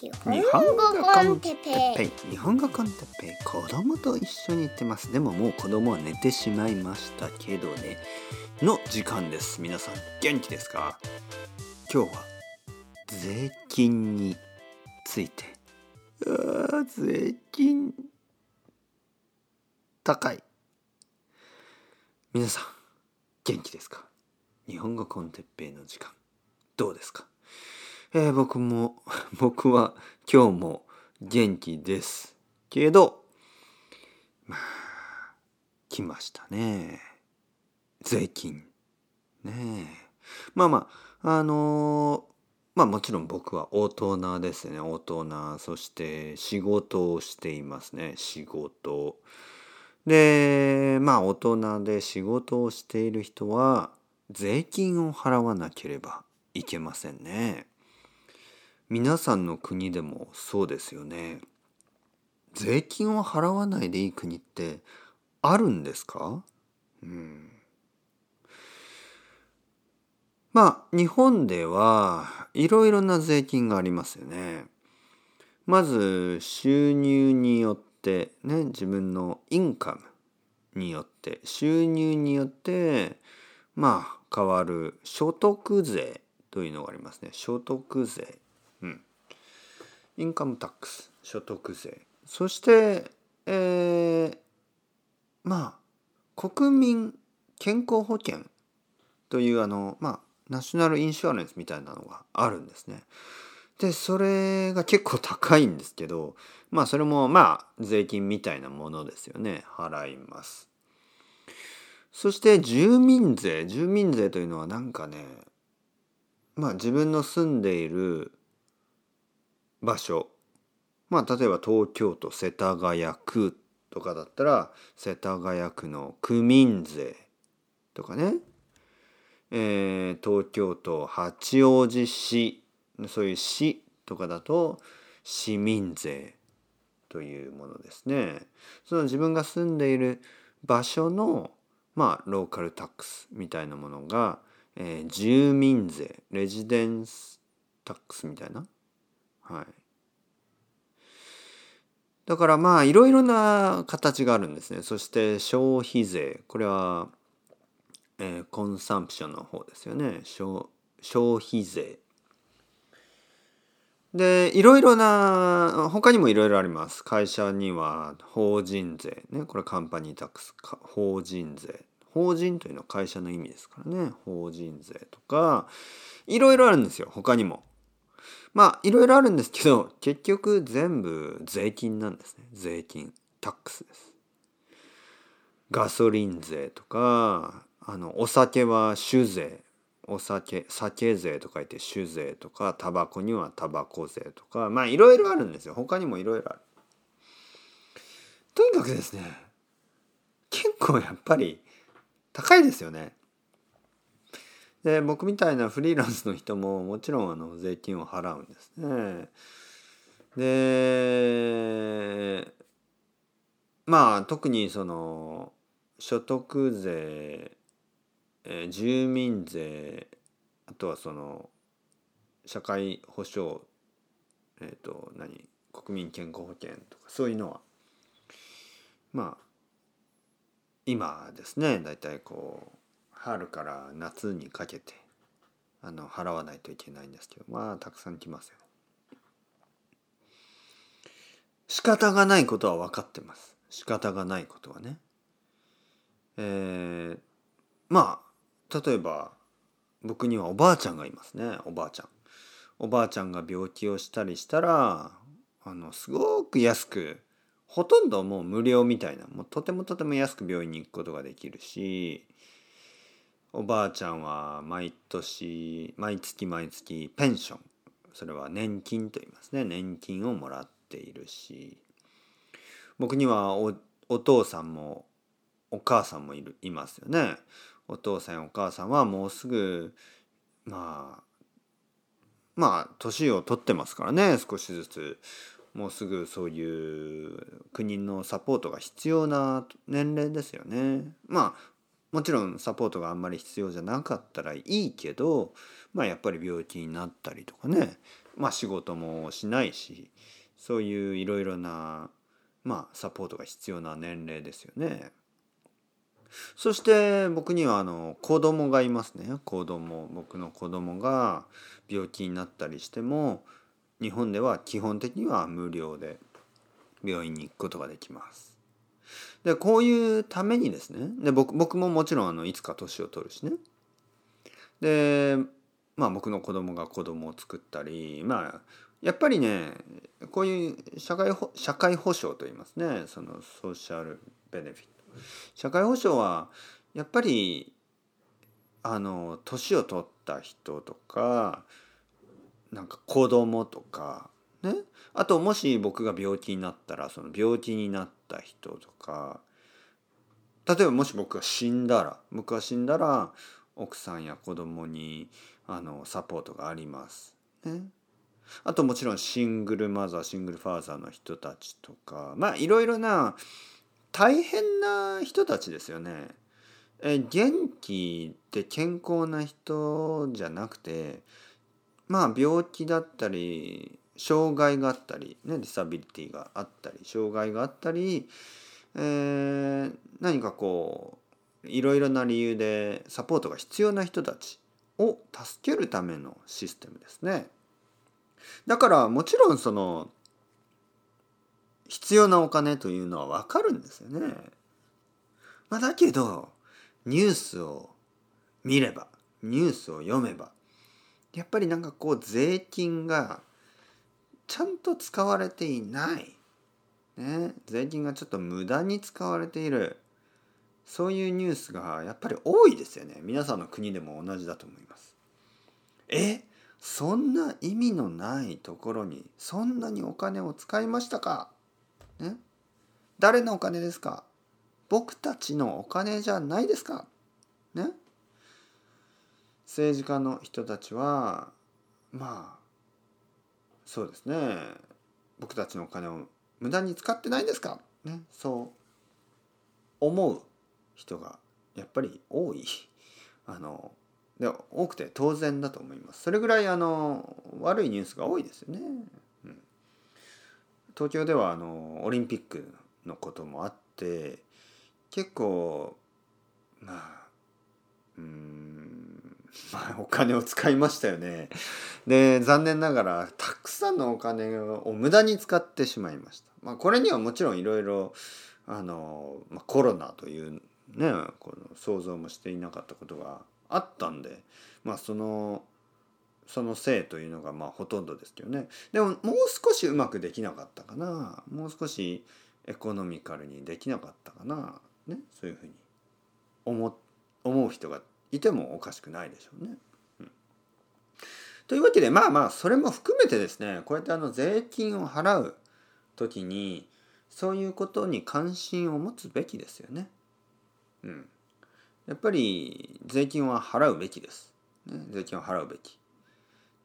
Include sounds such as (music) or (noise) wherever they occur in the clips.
日本語コンテッペイ日本語コンテッペイ子供と一緒に行ってます。でももう子供は寝てしまいましたけどね。の時間です。皆さん元気ですか？今日は税金について。あ税金高い。皆さん元気ですか？日本語コンテッペイの時間どうですか？えー僕も (laughs) 僕は今日も元気です。けどまあ来ましたね。税金。ねえ。まあまああのーまあもちろん僕は大人ですね。大人そして仕事をしていますね。仕事。でまあ大人で仕事をしている人は税金を払わなければいけませんね。皆さんの国でもそうですよね。税金を払わないでいい国ってあるんですか？うん。まあ日本ではいろいろな税金がありますよね。まず収入によってね自分のインカムによって収入によってまあ変わる所得税というのがありますね。所得税。うん。インカムタックス、所得税。そして、えー、まあ、国民健康保険というあの、まあ、ナショナルインシュアレンスみたいなのがあるんですね。で、それが結構高いんですけど、まあ、それもまあ、税金みたいなものですよね。払います。そして住民税住民税というのはなんかねまあ自分の住んでいる場所まあ例えば東京都世田谷区とかだったら世田谷区の区民税とかね、えー東京都八王子市そういう市とかだと市民税というものですね。その自分が住んでいる場所のまあローカルタックスみたいなものが、えー住民税レジデンスタックスみたいなはい。だからまあいろいろな形があるんですね。そして消費税。これは、えーコンサンプションの方ですよね。消消費税。でいろいろな他にもいろいろあります。会社には法人税。ねこれカンパニータックス。法人税。法人というのは会社の意味ですからね。法人税とかいろいろあるんですよ。他にも。まあいろいろあるんですけど (laughs) 結局全部税金なんですね。税金。タックスです。ガソリン税とかあのお酒は酒税。お酒酒税と書いて酒税とかタバコにはタバコ税とかまあいろいろあるんですよ。他にもいろいろある。とにかくですね結構やっぱり高いですよね。で僕みたいなフリーランスの人ももちろんあの税金を払うんですね。でまあ特にその所得税え住民税あとはその社会保障えっ、と何国民健康保険とかそういうのはまあ今ですねだいたいこう春から夏にかけてあの払わないといけないんですけどまあたくさん来ますよ。仕方がないことは分かってます。仕方がないことはね。えー、まあ例えば僕にはおばあちゃんがいますねおばあちゃん。おばあちゃんが病気をしたりしたらあのすごく安くほとんどもう無料みたいなもうとてもとても安く病院に行くことができるしおばあちゃんは毎年毎月毎月ペンション。それは年金と言いますね。年金をもらっているし。僕にはお父さんもお母さんもいるいますよね。お父さんやお母さんはもうすぐまあまあ年を取ってますからね。少しずつ。もうすぐそういう国のサポートが必要な年齢ですよね。まあもちろんサポートがあんまり必要じゃなかったらいいけど、まあ、やっぱり病気になったりとかね、まあ、仕事もしないしそういういろいろな、まあ、サポートが必要な年齢ですよね。そして僕にはあの子供がいますね子供僕の子供が病気になったりしても日本では基本的には無料で病院に行くことができます。でこういうためにですね。で僕僕ももちろんあのいつか年を取るしね。でまあ僕の子供が子供を作ったりまあやっぱりねこういう社会社会保障といいますね。そのソーシャルベネフィット社会保障はやっぱりあの年を取った人とかなんか子供とかね。あともし僕が病気になったらその病気になった人とか例えばもし僕が死んだら僕が死んだら奥さんや子供にあのサポートがあります。ね、あともちろんシングルマザーシングルファーザーの人たちとかまあいろいろな大変な人たちですよね。え元気で健康な人じゃなくてまあ病気だったり障害があったり、ね、ディサビリティがあったり障害があったり、えー、何かこういろいろな理由でサポートが必要な人たちを助けるためのシステムですね。だからもちろんその必要なお金というのはわかるんですよね。まあ、だけどニュースを見ればニュースを読めばやっぱりなんかこう税金がちゃんと使われていない、ね、税金がちょっと無駄に使われている。そういうニュースがやっぱり多いですよね。皆さんの国でも同じだと思います。え？そんな意味のないところにそんなにお金を使いましたか、ね、誰のお金ですか？僕たちのお金じゃないですか？ね？政治家の人たちはまあそうですね。僕たちのお金を無駄に使ってないんですか、ね、そう思う人がやっぱり多い。(laughs) あので多くて当然だと思います。それぐらいあの悪いニュースが多いですよね、うん、東京ではあのオリンピックのこともあって結構まあうんまあ、お金を使いましたよね。で残念ながらたくさんのお金を無駄に使ってしまいました。まあ、これにはもちろんいろいろあの、まあ、コロナというねこの想像もしていなかったことがあったんで、まあ、そのそのせいというのがまあほとんどですけどねでももう少しうまくできなかったかなもう少しエコノミカルにできなかったかな、ね、そういうふうに思思う人がいてもおかしくないでしょうね。うん、というわけでまあまあそれも含めてですねこうやってあの税金を払う時にそういうことに関心を持つべきですよね。うん、やっぱり税金は払うべきです。ね、税金を払うべき。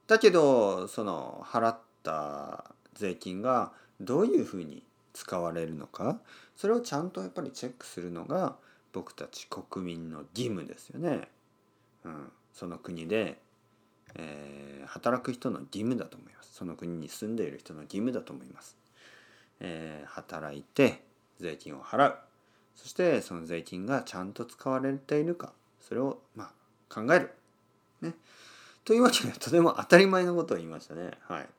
だけどその払った税金がどういうふうに使われるのかそれをちゃんとやっぱりチェックするのが僕たち国民の義務ですよね。うん、その国で、えー、働く人の義務だと思います。その国に住んでいる人の義務だと思います。えー、働いて税金を払う。そしてその税金がちゃんと使われているか、それをまあ考える。ね。というわけでとても当たり前のことを言いましたね。はい。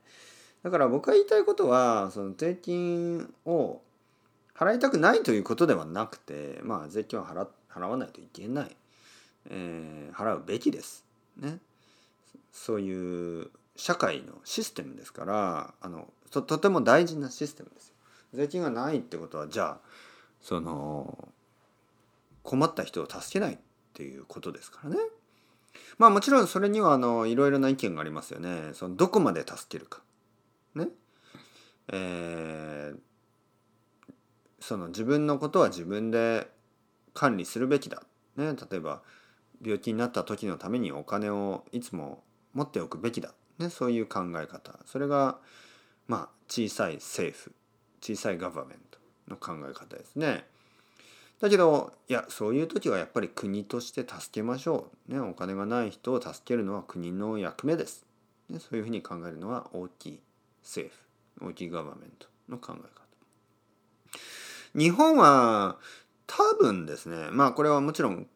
だから僕が言いたいことはその税金を払いたくないということではなくて、まあ、税金を払払わないといけない、えー、払うべきです。ね、そういう社会のシステムですからあのととても大事なシステムですよ。税金がないってことはじゃあその困った人を助けないっていうことですからね。まあもちろんそれにはあのいろいろな意見がありますよね。そのどこまで助けるか。ね。えーその自分のことは自分で管理するべきだ。ね、例えば病気になった時のためにお金をいつも持っておくべきだ。ね、そういう考え方。それがまあ小さい政府小さいガバメントの考え方ですね。だけどいやそういう時はやっぱり国として助けましょう、ね、お金がない人を助けるのは国の役目です、ね、そういうふうに考えるのは大きい政府大きいガバメントの考え方日本は多分ですねまあこれはもちろん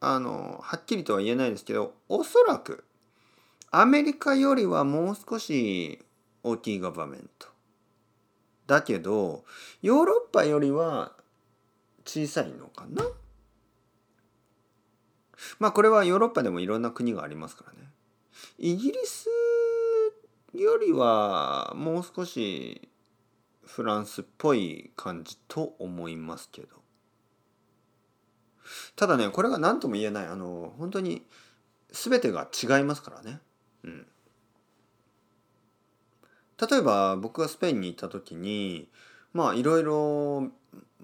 あのはっきりとは言えないですけどおそらくアメリカよりはもう少し大きいガバメント。だけどヨーロッパよりは小さいのかな？まあこれはヨーロッパでもいろんな国がありますからね。イギリスよりはもう少しフランスっぽい感じと思いますけど。ただねこれが何とも言えない。あの本当に全てが違いますからね。うん。例えば僕がスペインに行った時にまあいろいろ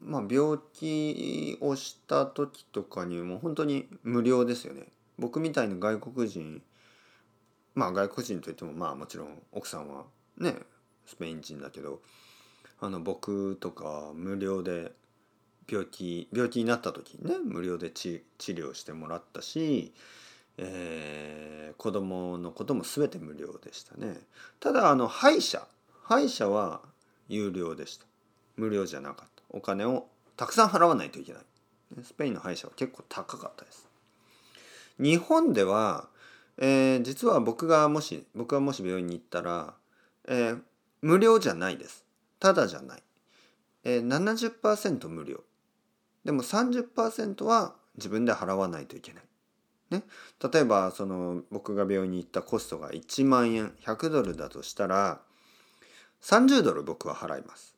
ま、病気をした時とかにも本当に無料ですよね。僕みたいな外国人まあ外国人といってもまあもちろん奥さんはねスペイン人だけどあの僕とか無料で病気病気になった時にね無料で治療してもらったし、えー、子供のことも全て無料でしたね。ただあの歯医者歯医者は有料でした。無料じゃなかった。お金をたくさん払わないといけない。スペインの歯医者は結構高かったです。日本では、えー、実は僕がもし僕がもし病院に行ったら、えー、無料じゃないです。ただじゃない、えー、70%無料。でも30%は自分で払わないといけないね、例えばその僕が病院に行ったコストが1万円100ドルだとしたら30ドル僕は払います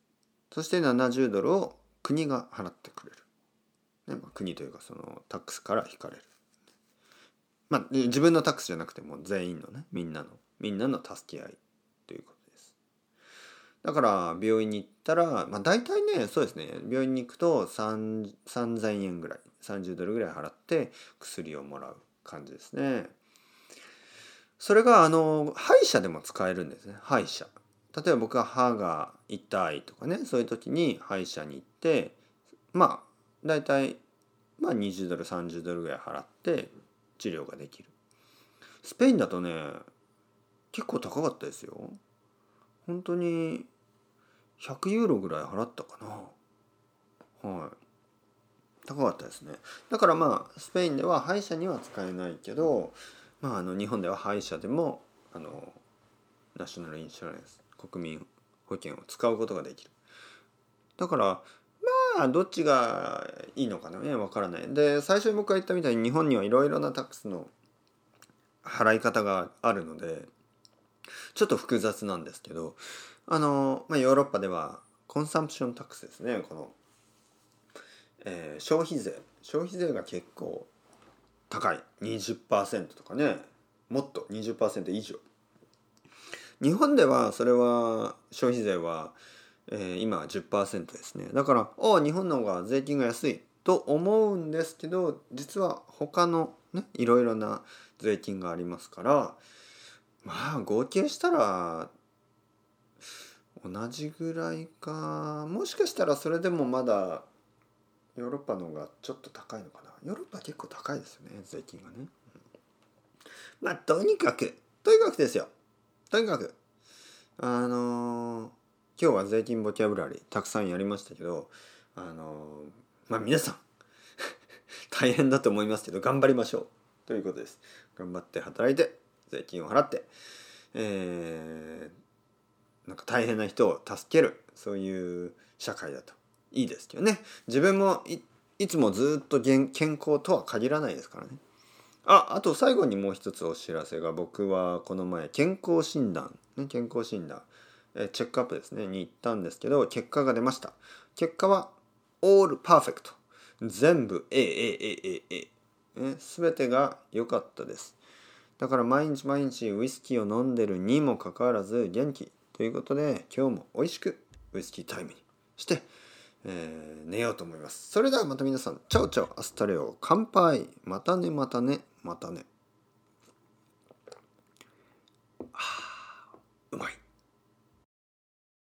そして70ドルを国が払ってくれる。ねまあ、国というかそのタックスから引かれる。まあ自分のタックスじゃなくても全員のねみんなのみんなの助け合いということ。だから病院に行ったらまあ大体ねそうですね病院に行くと3000円ぐらい30ドルぐらい払って薬をもらう感じですね。それがあの歯医者でも使えるんですね歯医者。例えば僕は歯が痛いとかねそういう時に歯医者に行ってまあ大体まあ20ドル30ドルぐらい払って治療ができるスペインだとね結構高かったですよ本当に100ユーロぐらい払ったかな。はい。高かったですね。だからまあスペインでは歯医者には使えないけどまああの日本では歯医者でもあのナショナルインシュランス国民保険を使うことができる。だからまあどっちがいいのかな。ねわからない。で最初に僕が言ったみたいに日本にはいろいろなタックスの払い方があるのでちょっと複雑なんですけどあの、まあ、ヨーロッパではコンサンプションタックスですね。この、えー、消費税。消費税が結構高い。20%とかね。もっと。20%以上。日本ではそれは消費税は、えー、今10%ですね。だからお日本の方が税金が安い。と思うんですけど実は他のねいろいろな税金がありますからまあ合計したら同じぐらいか。もしかしたらそれでもまだヨーロッパの方がちょっと高いのかな。ヨーロッパ結構高いですよね税金がね、まあとにかくとにかくですよ。とにかく。あのー、今日は税金ボキャブラリーたくさんやりましたけどあのー、まあ皆さん (laughs) 大変だと思いますけど頑張りましょう。ということです。頑張って働いて。税金を払ってえー、なんか大変な人を助けるそういう社会だと。いいですけどね。自分もいつもずっと健康とは限らないですからね。ああと最後にもう一つお知らせが僕はこの前健康診断、ね、健康診断えチェックアップですねに行ったんですけど結果が出ました。結果はオールパーフェクト全部 AAAAA ね、全てが良かったです。だから毎日毎日ウイスキーを飲んでるにもかかわらず元気ということで今日も美味しくウイスキータイムにしてえー、寝ようと思います。それではまた皆さん、 ciao ciao、hasta luego、乾杯、またねまたね、またね。またね